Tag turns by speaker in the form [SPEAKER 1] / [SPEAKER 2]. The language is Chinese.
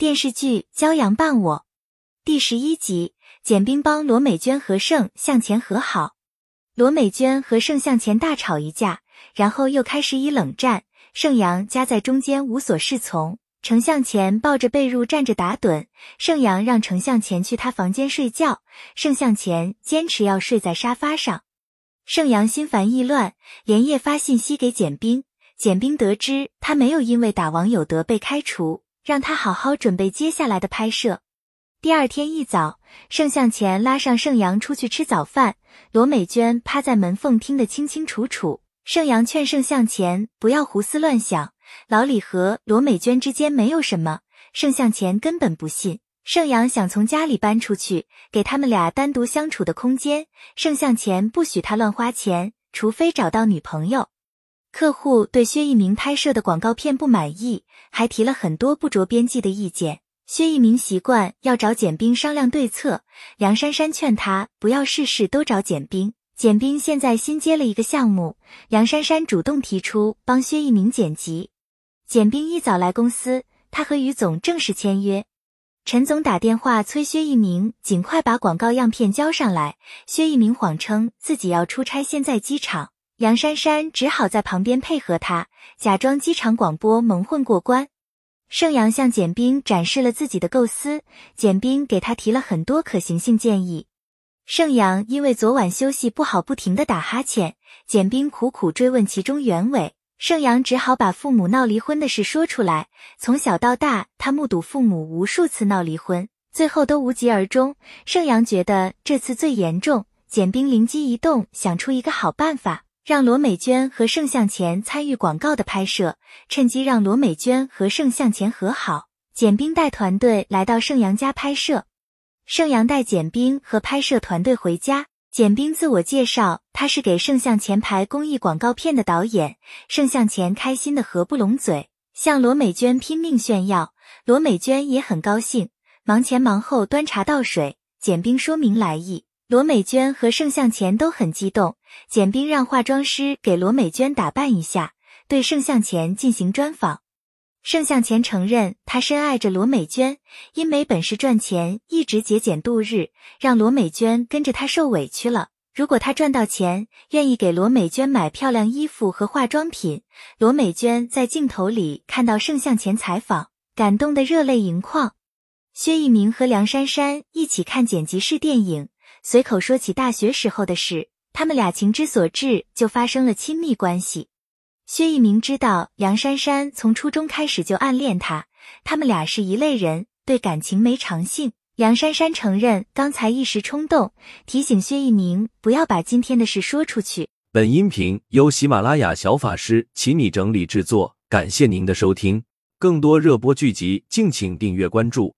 [SPEAKER 1] 电视剧《骄阳伴我》第十一集，简冰帮罗美娟和盛向前和好。罗美娟和盛向前大吵一架，然后又开始以冷战。盛阳夹在中间无所适从，程向前抱着被褥站着打盹。盛阳让程向前去他房间睡觉，盛向前坚持要睡在沙发上。盛阳心烦意乱，连夜发信息给简冰。简冰得知他没有因为打王友德被开除，让他好好准备接下来的拍摄。第二天一早，盛向前拉上盛阳出去吃早饭，罗美娟趴在门缝听得清清楚楚。盛阳劝盛向前不要胡思乱想，老李和罗美娟之间没有什么。盛向前根本不信。盛阳想从家里搬出去，给他们俩单独相处的空间。盛向前不许他乱花钱，除非找到女朋友。客户对薛一鸣拍摄的广告片不满意，还提了很多不着边际的意见。薛一鸣习惯要找简冰商量对策，梁珊珊劝他不要事事都找简冰。简冰现在新接了一个项目，梁珊珊主动提出帮薛一鸣剪辑。简冰一早来公司，他和于总正式签约。陈总打电话催薛一鸣尽快把广告样片交上来。薛一鸣谎称自己要出差，现在机场。杨珊珊只好在旁边配合他，假装机场广播蒙混过关。盛阳向简冰展示了自己的构思，简冰给他提了很多可行性建议。盛阳因为昨晚休息不好，不停的打哈欠。简冰苦苦追问其中原委，盛阳只好把父母闹离婚的事说出来。从小到大，他目睹父母无数次闹离婚，最后都无疾而终。盛阳觉得这次最严重，简冰灵机一动，想出一个好办法。让罗美娟和盛向前参与广告的拍摄，趁机让罗美娟和盛向前和好。简冰带团队来到盛阳家拍摄，盛阳带简冰和拍摄团队回家。简冰自我介绍，他是给盛向前拍公益广告片的导演。盛向前开心的合不拢嘴，向罗美娟拼命炫耀。罗美娟也很高兴，忙前忙后端茶倒水。简冰说明来意。罗美娟和盛向前都很激动，简冰让化妆师给罗美娟打扮一下，对盛向前进行专访。盛向前承认他深爱着罗美娟，因没本事赚钱，一直节俭度日，让罗美娟跟着他受委屈了。如果他赚到钱，愿意给罗美娟买漂亮衣服和化妆品。罗美娟在镜头里看到盛向前采访，感动得热泪盈眶。薛一鸣和梁珊珊一起看剪辑室电影。随口说起大学时候的事，他们俩情之所至，就发生了亲密关系。薛一鸣知道梁珊珊从初中开始就暗恋他，他们俩是一类人，对感情没长性。梁珊珊承认刚才一时冲动，提醒薛一鸣不要把今天的事说出去。
[SPEAKER 2] 本音频由喜马拉雅小法师请你整理制作，感谢您的收听。更多热播剧集，敬请订阅关注。